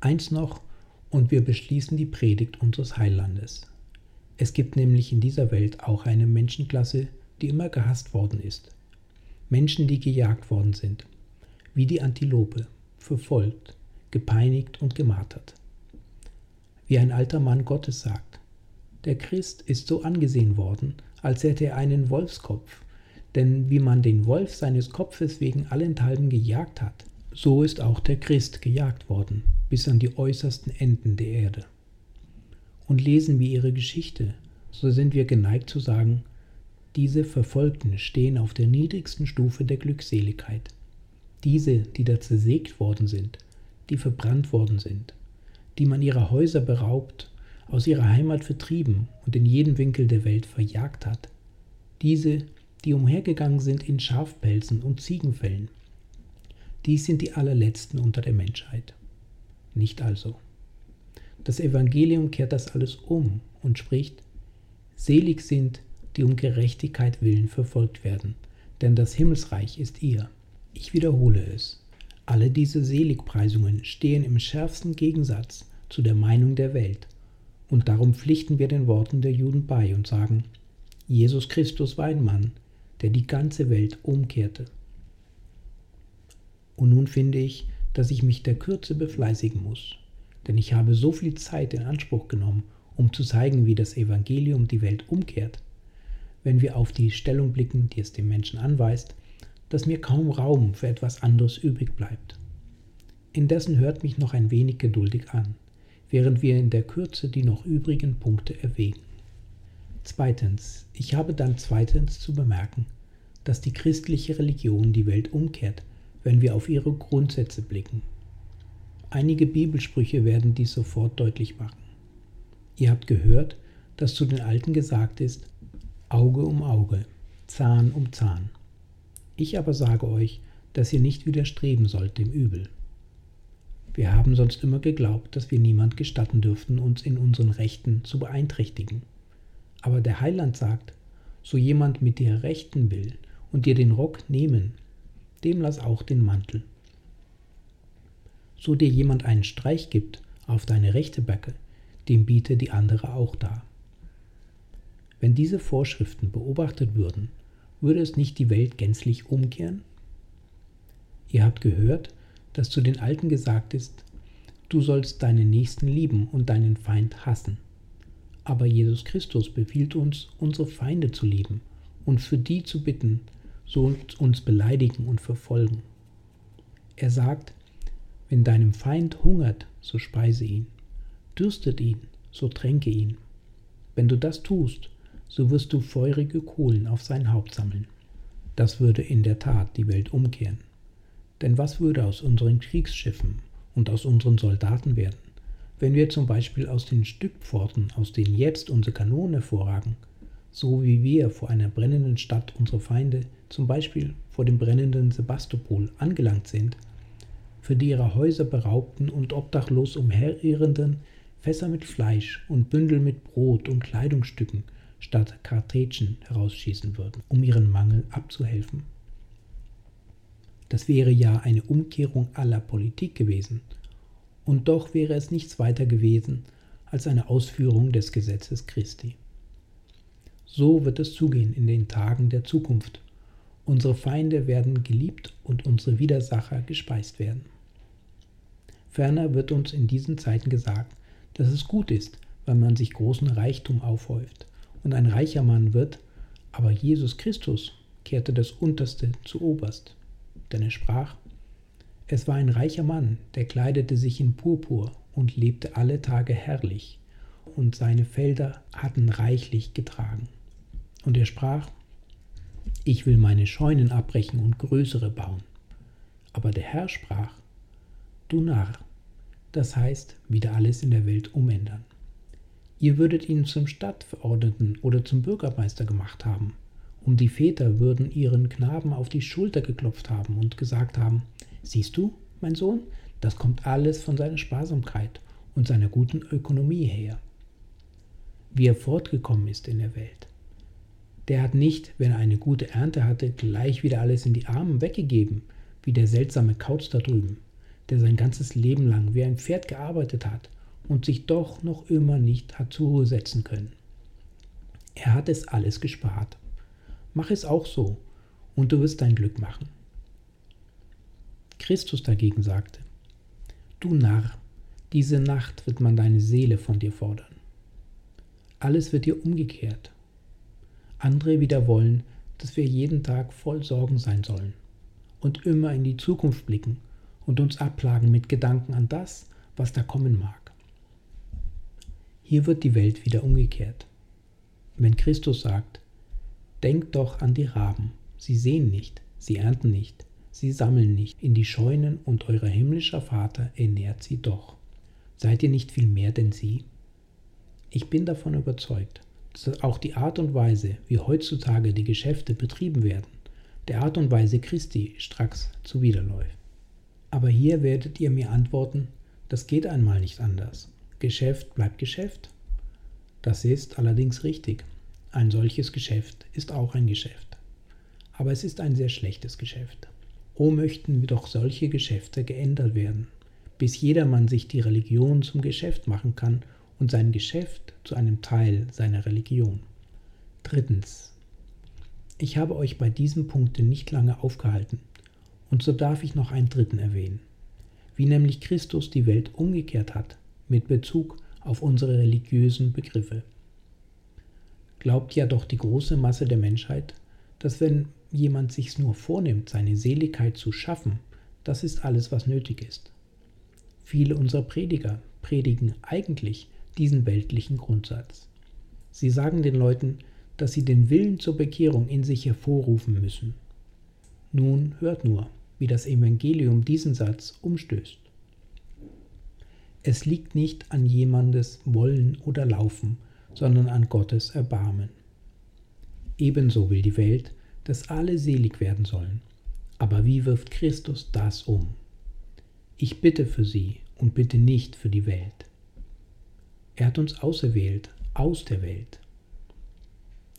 Speaker 1: Eins noch, und wir beschließen die Predigt unseres Heilandes. Es gibt nämlich in dieser Welt auch eine Menschenklasse, die immer gehasst worden ist. Menschen, die gejagt worden sind, wie die Antilope, verfolgt, gepeinigt und gemartert. Wie ein alter Mann Gottes sagt, der Christ ist so angesehen worden, als hätte er einen Wolfskopf, denn wie man den Wolf seines Kopfes wegen allenthalben gejagt hat, so ist auch der Christ gejagt worden, bis an die äußersten Enden der Erde. Und lesen wir ihre Geschichte, so sind wir geneigt zu sagen, diese Verfolgten stehen auf der niedrigsten Stufe der Glückseligkeit. Diese, die da zersägt worden sind, die verbrannt worden sind, die man ihrer Häuser beraubt, aus ihrer Heimat vertrieben und in jeden Winkel der Welt verjagt hat. Diese, die umhergegangen sind in Schafpelzen und Ziegenfällen. Dies sind die allerletzten unter der Menschheit. Nicht also. Das Evangelium kehrt das alles um und spricht, Selig sind, die um Gerechtigkeit willen verfolgt werden, denn das Himmelsreich ist ihr. Ich wiederhole es. Alle diese Seligpreisungen stehen im schärfsten Gegensatz zu der Meinung der Welt, und darum pflichten wir den Worten der Juden bei und sagen, Jesus Christus war ein Mann, der die ganze Welt umkehrte. Und nun finde ich, dass ich mich der Kürze befleißigen muss, denn ich habe so viel Zeit in Anspruch genommen, um zu zeigen, wie das Evangelium die Welt umkehrt, wenn wir auf die Stellung blicken, die es dem Menschen anweist, dass mir kaum Raum für etwas anderes übrig bleibt. Indessen hört mich noch ein wenig geduldig an, während wir in der Kürze die noch übrigen Punkte erwägen. Zweitens, ich habe dann zweitens zu bemerken, dass die christliche Religion die Welt umkehrt, wenn wir auf ihre Grundsätze blicken. Einige Bibelsprüche werden dies sofort deutlich machen. Ihr habt gehört, dass zu den Alten gesagt ist, Auge um Auge, Zahn um Zahn. Ich aber sage euch, dass ihr nicht widerstreben sollt dem Übel. Wir haben sonst immer geglaubt, dass wir niemand gestatten dürften, uns in unseren Rechten zu beeinträchtigen. Aber der Heiland sagt, so jemand mit dir rechten will und dir den Rock nehmen, dem lass auch den Mantel. So dir jemand einen Streich gibt auf deine rechte Backe, dem biete die andere auch dar. Wenn diese Vorschriften beobachtet würden, würde es nicht die Welt gänzlich umkehren? Ihr habt gehört, dass zu den Alten gesagt ist, du sollst deinen Nächsten lieben und deinen Feind hassen. Aber Jesus Christus befiehlt uns, unsere Feinde zu lieben und für die zu bitten, so uns beleidigen und verfolgen. Er sagt, wenn deinem Feind hungert, so speise ihn, dürstet ihn, so tränke ihn. Wenn du das tust, so wirst du feurige Kohlen auf sein Haupt sammeln. Das würde in der Tat die Welt umkehren. Denn was würde aus unseren Kriegsschiffen und aus unseren Soldaten werden, wenn wir zum Beispiel aus den Stückpforten, aus denen jetzt unsere Kanonen hervorragen, so wie wir vor einer brennenden Stadt unsere Feinde, zum Beispiel vor dem brennenden Sebastopol, angelangt sind, für die ihre Häuser beraubten und obdachlos umherirrenden Fässer mit Fleisch und Bündel mit Brot und Kleidungsstücken statt Kartätschen herausschießen würden, um ihren Mangel abzuhelfen. Das wäre ja eine Umkehrung aller Politik gewesen, und doch wäre es nichts weiter gewesen als eine Ausführung des Gesetzes Christi. So wird es zugehen in den Tagen der Zukunft. Unsere Feinde werden geliebt und unsere Widersacher gespeist werden. Ferner wird uns in diesen Zeiten gesagt, dass es gut ist, wenn man sich großen Reichtum aufhäuft und ein reicher Mann wird, aber Jesus Christus kehrte das Unterste zu Oberst. Denn er sprach, es war ein reicher Mann, der kleidete sich in Purpur und lebte alle Tage herrlich, und seine Felder hatten reichlich getragen. Und er sprach, ich will meine Scheunen abbrechen und größere bauen. Aber der Herr sprach, du Narr, das heißt, wieder alles in der Welt umändern. Ihr würdet ihn zum Stadtverordneten oder zum Bürgermeister gemacht haben, und die Väter würden ihren Knaben auf die Schulter geklopft haben und gesagt haben, siehst du, mein Sohn, das kommt alles von seiner Sparsamkeit und seiner guten Ökonomie her. wie er fortgekommen ist in der Welt. Der hat nicht, wenn er eine gute Ernte hatte, gleich wieder alles in die Armen weggegeben, wie der seltsame Kauz da drüben, der sein ganzes Leben lang wie ein Pferd gearbeitet hat und sich doch noch immer nicht hat zur Ruhe setzen können. Er hat es alles gespart. Mach es auch so, und du wirst dein Glück machen. Christus dagegen sagte, Du Narr, diese Nacht wird man deine Seele von dir fordern. Alles wird dir umgekehrt. Andere wieder wollen, dass wir jeden Tag voll Sorgen sein sollen und immer in die Zukunft blicken und uns abplagen mit Gedanken an das, was da kommen mag. Hier wird die Welt wieder umgekehrt. Wenn Christus sagt, denkt doch an die Raben, sie sehen nicht, sie ernten nicht, sie sammeln nicht in die Scheunen und euer himmlischer Vater ernährt sie doch. Seid ihr nicht viel mehr denn sie? Ich bin davon überzeugt, dass auch die Art und Weise, wie heutzutage die Geschäfte betrieben werden, der Art und Weise Christi stracks zuwiderläuft. Aber hier werdet ihr mir antworten, das geht einmal nicht anders. Geschäft bleibt Geschäft. Das ist allerdings richtig. Ein solches Geschäft ist auch ein Geschäft. Aber es ist ein sehr schlechtes Geschäft. Oh möchten wir doch solche Geschäfte geändert werden, bis jedermann sich die Religion zum Geschäft machen kann und sein Geschäft zu einem Teil seiner Religion. Drittens. Ich habe euch bei diesem Punkte nicht lange aufgehalten, und so darf ich noch einen dritten erwähnen, wie nämlich Christus die Welt umgekehrt hat mit Bezug auf unsere religiösen Begriffe. Glaubt ja doch die große Masse der Menschheit, dass wenn jemand sich's nur vornimmt, seine Seligkeit zu schaffen, das ist alles, was nötig ist. Viele unserer Prediger predigen eigentlich diesen weltlichen Grundsatz. Sie sagen den Leuten, dass sie den Willen zur Bekehrung in sich hervorrufen müssen. Nun hört nur, wie das Evangelium diesen Satz umstößt. Es liegt nicht an jemandes Wollen oder Laufen, sondern an Gottes Erbarmen. Ebenso will die Welt, dass alle selig werden sollen. Aber wie wirft Christus das um? Ich bitte für sie und bitte nicht für die Welt. Er hat uns auserwählt aus der Welt.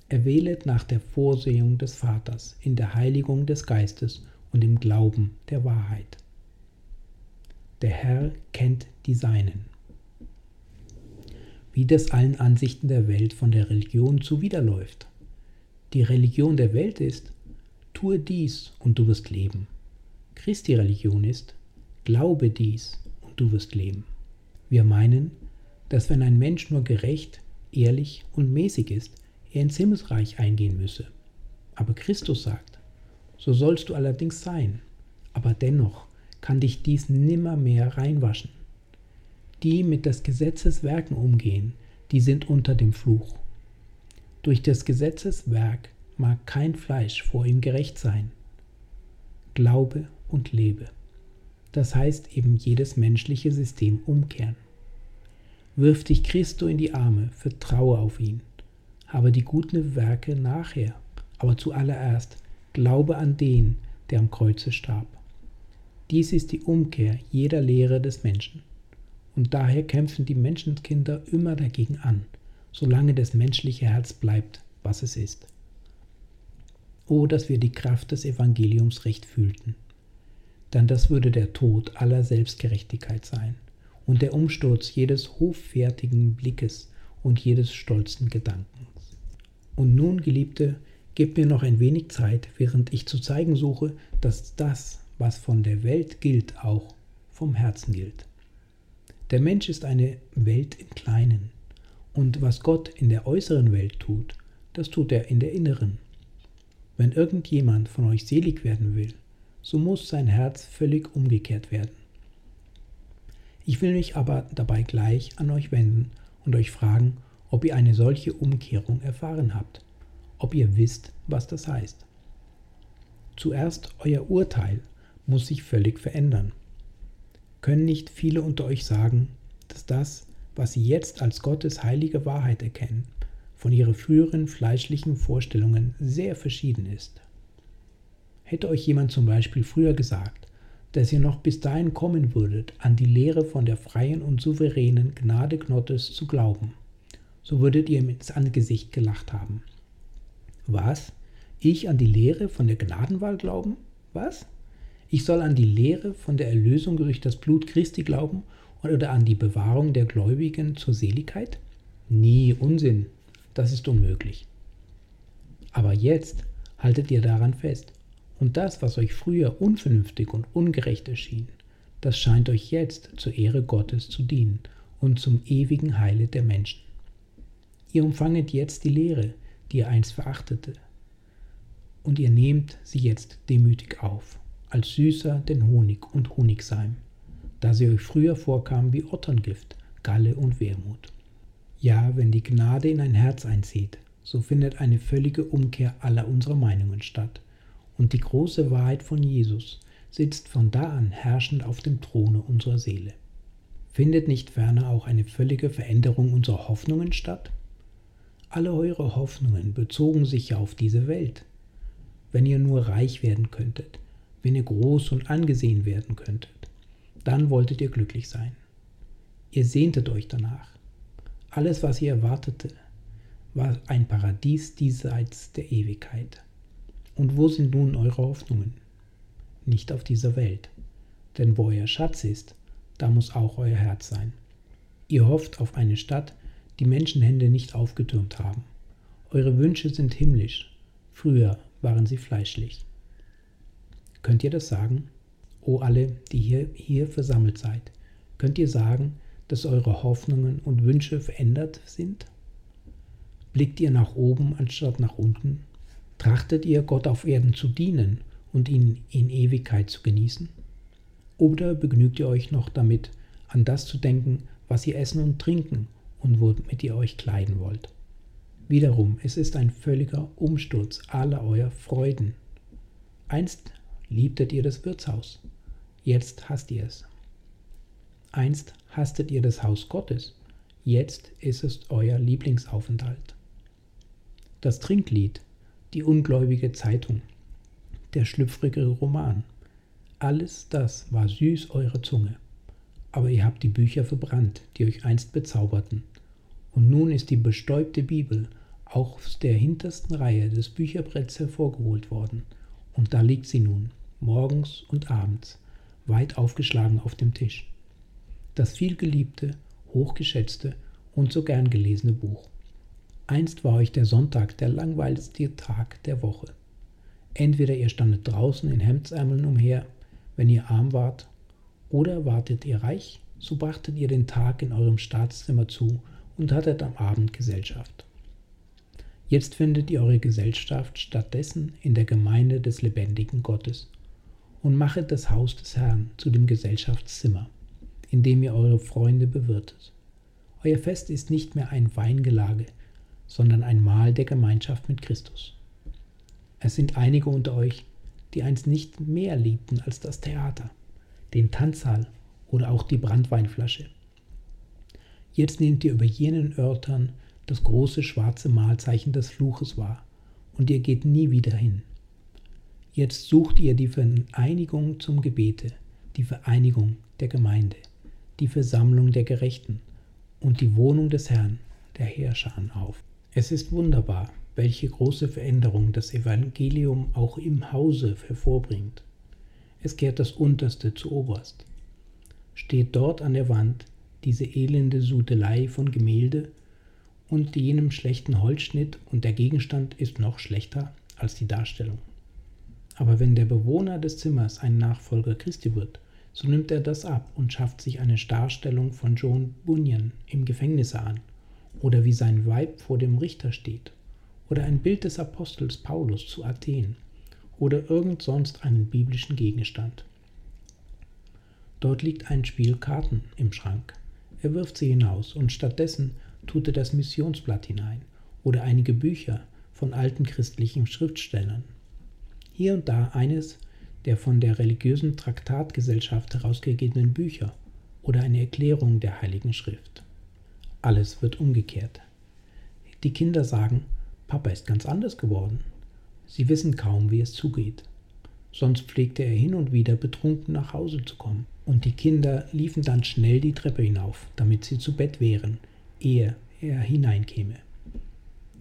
Speaker 1: Er wählet nach der Vorsehung des Vaters in der Heiligung des Geistes und im Glauben der Wahrheit. Der Herr kennt die Seinen. Wie das allen Ansichten der Welt von der Religion zuwiderläuft. Die Religion der Welt ist, tue dies und du wirst leben. Christi Religion ist, glaube dies und du wirst leben. Wir meinen, dass wenn ein Mensch nur gerecht, ehrlich und mäßig ist, er ins Himmelsreich eingehen müsse. Aber Christus sagt, so sollst du allerdings sein, aber dennoch kann dich dies nimmermehr reinwaschen. Die mit des Gesetzes Werken umgehen, die sind unter dem Fluch. Durch des Gesetzes Werk mag kein Fleisch vor ihm gerecht sein. Glaube und lebe. Das heißt eben jedes menschliche System umkehren. Wirf dich Christo in die Arme, vertraue auf ihn. Habe die guten Werke nachher, aber zuallererst glaube an den, der am Kreuze starb. Dies ist die Umkehr jeder Lehre des Menschen. Und daher kämpfen die Menschenkinder immer dagegen an, solange das menschliche Herz bleibt, was es ist. Oh, dass wir die Kraft des Evangeliums recht fühlten. Denn das würde der Tod aller Selbstgerechtigkeit sein und der Umsturz jedes hoffärtigen Blickes und jedes stolzen Gedankens. Und nun, Geliebte, gebt mir noch ein wenig Zeit, während ich zu zeigen suche, dass das, was von der Welt gilt, auch vom Herzen gilt. Der Mensch ist eine Welt im Kleinen, und was Gott in der äußeren Welt tut, das tut er in der inneren. Wenn irgendjemand von euch selig werden will, so muss sein Herz völlig umgekehrt werden. Ich will mich aber dabei gleich an euch wenden und euch fragen, ob ihr eine solche Umkehrung erfahren habt, ob ihr wisst, was das heißt. Zuerst euer Urteil muss sich völlig verändern. Können nicht viele unter euch sagen, dass das, was sie jetzt als Gottes heilige Wahrheit erkennen, von ihren früheren fleischlichen Vorstellungen sehr verschieden ist? Hätte euch jemand zum Beispiel früher gesagt, dass ihr noch bis dahin kommen würdet, an die Lehre von der freien und souveränen Gnade Gottes zu glauben, so würdet ihr ihm ins Angesicht gelacht haben. Was? Ich an die Lehre von der Gnadenwahl glauben? Was? Ich soll an die Lehre von der Erlösung durch das Blut Christi glauben oder an die Bewahrung der Gläubigen zur Seligkeit? Nie Unsinn, das ist unmöglich. Aber jetzt haltet ihr daran fest, und das, was euch früher unvernünftig und ungerecht erschien, das scheint euch jetzt zur Ehre Gottes zu dienen und zum ewigen Heile der Menschen. Ihr umfanget jetzt die Lehre, die ihr einst verachtete, und ihr nehmt sie jetzt demütig auf, als süßer denn Honig und Honigseim, da sie euch früher vorkam wie Otterngift, Galle und Wermut. Ja, wenn die Gnade in ein Herz einzieht, so findet eine völlige Umkehr aller unserer Meinungen statt, und die große Wahrheit von Jesus sitzt von da an herrschend auf dem Throne unserer Seele. Findet nicht ferner auch eine völlige Veränderung unserer Hoffnungen statt? Alle eure Hoffnungen bezogen sich ja auf diese Welt. Wenn ihr nur reich werden könntet, wenn ihr groß und angesehen werden könntet, dann wolltet ihr glücklich sein. Ihr sehntet euch danach. Alles, was ihr erwartete, war ein Paradies diesseits der Ewigkeit. Und wo sind nun eure Hoffnungen? Nicht auf dieser Welt. Denn wo euer Schatz ist, da muss auch euer Herz sein. Ihr hofft auf eine Stadt, die Menschenhände nicht aufgetürmt haben. Eure Wünsche sind himmlisch, früher waren sie fleischlich. Könnt ihr das sagen? O alle, die hier, hier versammelt seid, könnt ihr sagen, dass eure Hoffnungen und Wünsche verändert sind? Blickt ihr nach oben anstatt nach unten? Trachtet ihr Gott auf Erden zu dienen und ihn in Ewigkeit zu genießen? Oder begnügt ihr euch noch damit, an das zu denken, was ihr essen und trinken und womit ihr euch kleiden wollt? Wiederum, es ist ein völliger Umsturz aller eurer Freuden. Einst liebtet ihr das Wirtshaus, jetzt hasst ihr es. Einst hasstet ihr das Haus Gottes, jetzt ist es euer Lieblingsaufenthalt. Das Trinklied die ungläubige Zeitung, der schlüpfrige Roman. Alles das war süß eurer Zunge. Aber ihr habt die Bücher verbrannt, die euch einst bezauberten. Und nun ist die bestäubte Bibel aus der hintersten Reihe des Bücherbretts hervorgeholt worden. Und da liegt sie nun, morgens und abends, weit aufgeschlagen auf dem Tisch. Das vielgeliebte, hochgeschätzte und so gern gelesene Buch. Einst war euch der Sonntag der langweiligste Tag der Woche. Entweder ihr standet draußen in Hemdsärmeln umher, wenn ihr arm wart, oder wartet ihr reich, so brachtet ihr den Tag in eurem Staatszimmer zu und hattet am Abend Gesellschaft. Jetzt findet ihr eure Gesellschaft stattdessen in der Gemeinde des lebendigen Gottes und machet das Haus des Herrn zu dem Gesellschaftszimmer, in dem ihr eure Freunde bewirtet. Euer Fest ist nicht mehr ein Weingelage, sondern ein Mahl der Gemeinschaft mit Christus. Es sind einige unter euch, die einst nicht mehr liebten als das Theater, den Tanzsaal oder auch die Brandweinflasche. Jetzt nehmt ihr über jenen Örtern das große schwarze Mahlzeichen des Fluches wahr, und ihr geht nie wieder hin. Jetzt sucht ihr die Vereinigung zum Gebete, die Vereinigung der Gemeinde, die Versammlung der Gerechten und die Wohnung des Herrn, der Herrscher, auf. Es ist wunderbar, welche große Veränderung das Evangelium auch im Hause hervorbringt. Es kehrt das Unterste zu Oberst. Steht dort an der Wand diese elende Sudelei von Gemälde und jenem schlechten Holzschnitt und der Gegenstand ist noch schlechter als die Darstellung. Aber wenn der Bewohner des Zimmers ein Nachfolger Christi wird, so nimmt er das ab und schafft sich eine Darstellung von John Bunyan im Gefängnisse an oder wie sein Weib vor dem Richter steht oder ein Bild des Apostels Paulus zu Athen oder irgend sonst einen biblischen Gegenstand. Dort liegt ein Spiel Karten im Schrank. Er wirft sie hinaus und stattdessen tut er das Missionsblatt hinein oder einige Bücher von alten christlichen Schriftstellern. Hier und da eines der von der religiösen Traktatgesellschaft herausgegebenen Bücher oder eine Erklärung der Heiligen Schrift. Alles wird umgekehrt. Die Kinder sagen, Papa ist ganz anders geworden. Sie wissen kaum, wie es zugeht. Sonst pflegte er hin und wieder betrunken nach Hause zu kommen. Und die Kinder liefen dann schnell die Treppe hinauf, damit sie zu Bett wären, ehe er hineinkäme.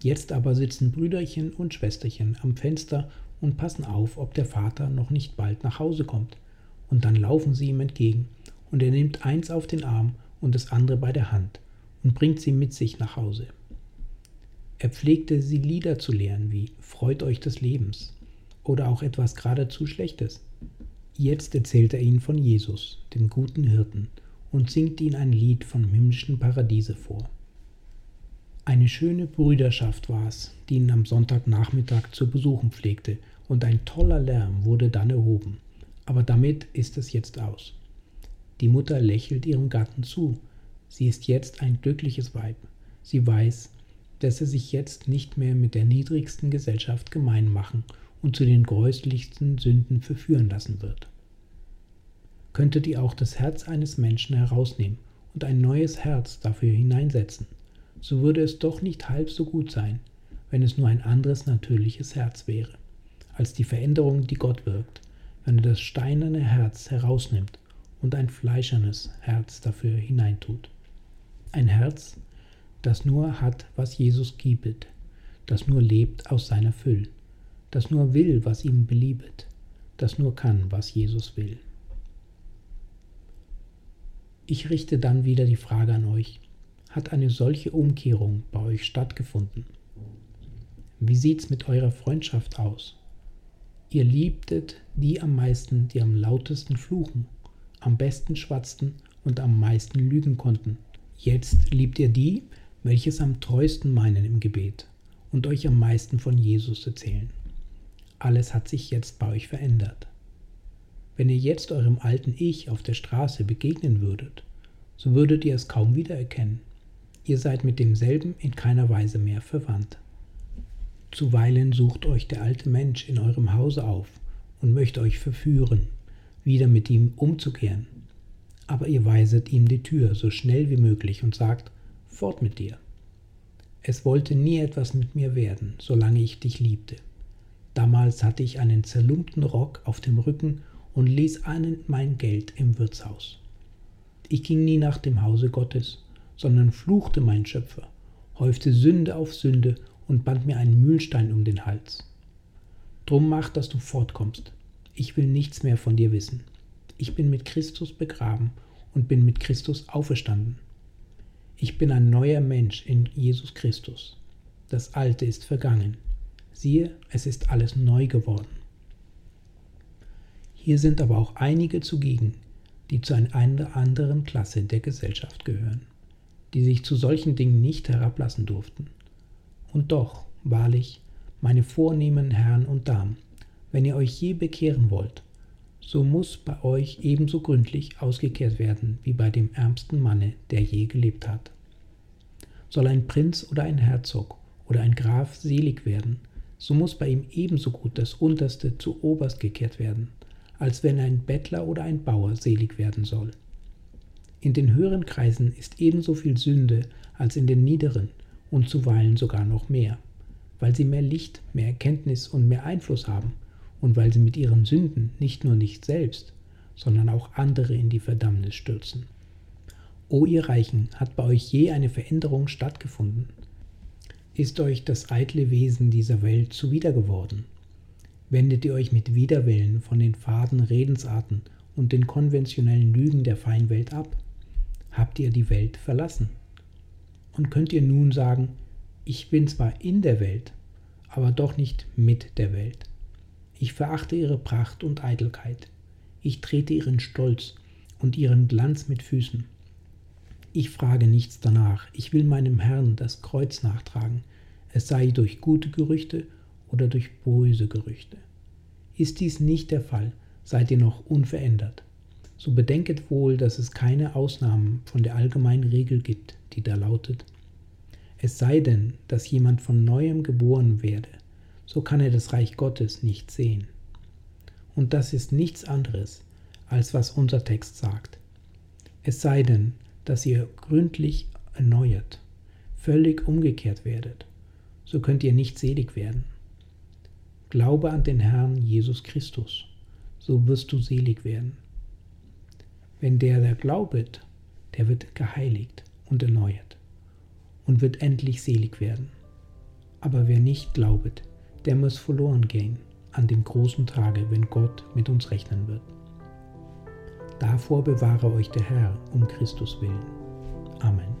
Speaker 1: Jetzt aber sitzen Brüderchen und Schwesterchen am Fenster und passen auf, ob der Vater noch nicht bald nach Hause kommt. Und dann laufen sie ihm entgegen, und er nimmt eins auf den Arm und das andere bei der Hand und bringt sie mit sich nach Hause. Er pflegte sie Lieder zu lehren wie Freut euch des Lebens oder auch etwas geradezu Schlechtes. Jetzt erzählt er ihnen von Jesus, dem guten Hirten, und singt ihnen ein Lied vom himmlischen Paradiese vor. Eine schöne Brüderschaft war es, die ihn am Sonntagnachmittag zu besuchen pflegte, und ein toller Lärm wurde dann erhoben. Aber damit ist es jetzt aus. Die Mutter lächelt ihrem Gatten zu. Sie ist jetzt ein glückliches Weib. Sie weiß, dass er sich jetzt nicht mehr mit der niedrigsten Gesellschaft gemein machen und zu den gräuslichsten Sünden verführen lassen wird. Könntet ihr auch das Herz eines Menschen herausnehmen und ein neues Herz dafür hineinsetzen, so würde es doch nicht halb so gut sein, wenn es nur ein anderes natürliches Herz wäre, als die Veränderung, die Gott wirkt, wenn er das steinerne Herz herausnimmt und ein fleischernes Herz dafür hineintut. Ein Herz, das nur hat, was Jesus gibt, das nur lebt aus seiner Fülle das nur will, was ihm beliebet, das nur kann, was Jesus will. Ich richte dann wieder die Frage an euch, hat eine solche Umkehrung bei euch stattgefunden? Wie sieht's mit eurer Freundschaft aus? Ihr liebtet die am meisten, die am lautesten fluchen, am besten schwatzten und am meisten lügen konnten. Jetzt liebt ihr die, welches am treuesten meinen im Gebet und euch am meisten von Jesus erzählen alles hat sich jetzt bei euch verändert. Wenn ihr jetzt eurem alten Ich auf der Straße begegnen würdet, so würdet ihr es kaum wiedererkennen. Ihr seid mit demselben in keiner Weise mehr verwandt. Zuweilen sucht euch der alte Mensch in eurem Hause auf und möchte euch verführen, wieder mit ihm umzukehren. Aber ihr weiset ihm die Tür so schnell wie möglich und sagt, fort mit dir. Es wollte nie etwas mit mir werden, solange ich dich liebte. Damals hatte ich einen zerlumpten Rock auf dem Rücken und ließ allen mein Geld im Wirtshaus. Ich ging nie nach dem Hause Gottes, sondern fluchte mein Schöpfer, häufte Sünde auf Sünde und band mir einen Mühlstein um den Hals. Drum mach, dass du fortkommst. Ich will nichts mehr von dir wissen. Ich bin mit Christus begraben und bin mit Christus auferstanden. Ich bin ein neuer Mensch in Jesus Christus. Das Alte ist vergangen Siehe, es ist alles neu geworden. Hier sind aber auch einige zugegen, die zu einer anderen Klasse der Gesellschaft gehören, die sich zu solchen Dingen nicht herablassen durften. Und doch, wahrlich, meine vornehmen Herren und Damen, wenn ihr euch je bekehren wollt, so muss bei euch ebenso gründlich ausgekehrt werden wie bei dem ärmsten Manne, der je gelebt hat. Soll ein Prinz oder ein Herzog oder ein Graf selig werden, so muss bei ihm ebenso gut das Unterste zu Oberst gekehrt werden, als wenn ein Bettler oder ein Bauer selig werden soll. In den höheren Kreisen ist ebenso viel Sünde als in den niederen und zuweilen sogar noch mehr, weil sie mehr Licht, mehr Erkenntnis und mehr Einfluss haben und weil sie mit ihren Sünden nicht nur nicht selbst, sondern auch andere in die Verdammnis stürzen. O ihr Reichen, hat bei euch je eine Veränderung stattgefunden? ist euch das eitle Wesen dieser Welt zuwider geworden? Wendet ihr euch mit Widerwillen von den faden Redensarten und den konventionellen Lügen der Feinwelt ab? Habt ihr die Welt verlassen? Und könnt ihr nun sagen, ich bin zwar in der Welt, aber doch nicht mit der Welt. Ich verachte ihre Pracht und Eitelkeit. Ich trete ihren Stolz und ihren Glanz mit Füßen. Ich frage nichts danach, ich will meinem Herrn das Kreuz nachtragen, es sei durch gute Gerüchte oder durch böse Gerüchte. Ist dies nicht der Fall, seid ihr noch unverändert. So bedenket wohl, dass es keine Ausnahmen von der allgemeinen Regel gibt, die da lautet, es sei denn, dass jemand von neuem geboren werde, so kann er das Reich Gottes nicht sehen. Und das ist nichts anderes, als was unser Text sagt. Es sei denn, dass ihr gründlich erneuert, völlig umgekehrt werdet, so könnt ihr nicht selig werden. Glaube an den Herrn Jesus Christus, so wirst du selig werden. Wenn der, der glaubet, der wird geheiligt und erneuert. und wird endlich selig werden. Aber wer nicht glaubet, der muss verloren gehen an dem großen Tage, wenn Gott mit uns rechnen wird. Davor bewahre euch der Herr um Christus willen. Amen.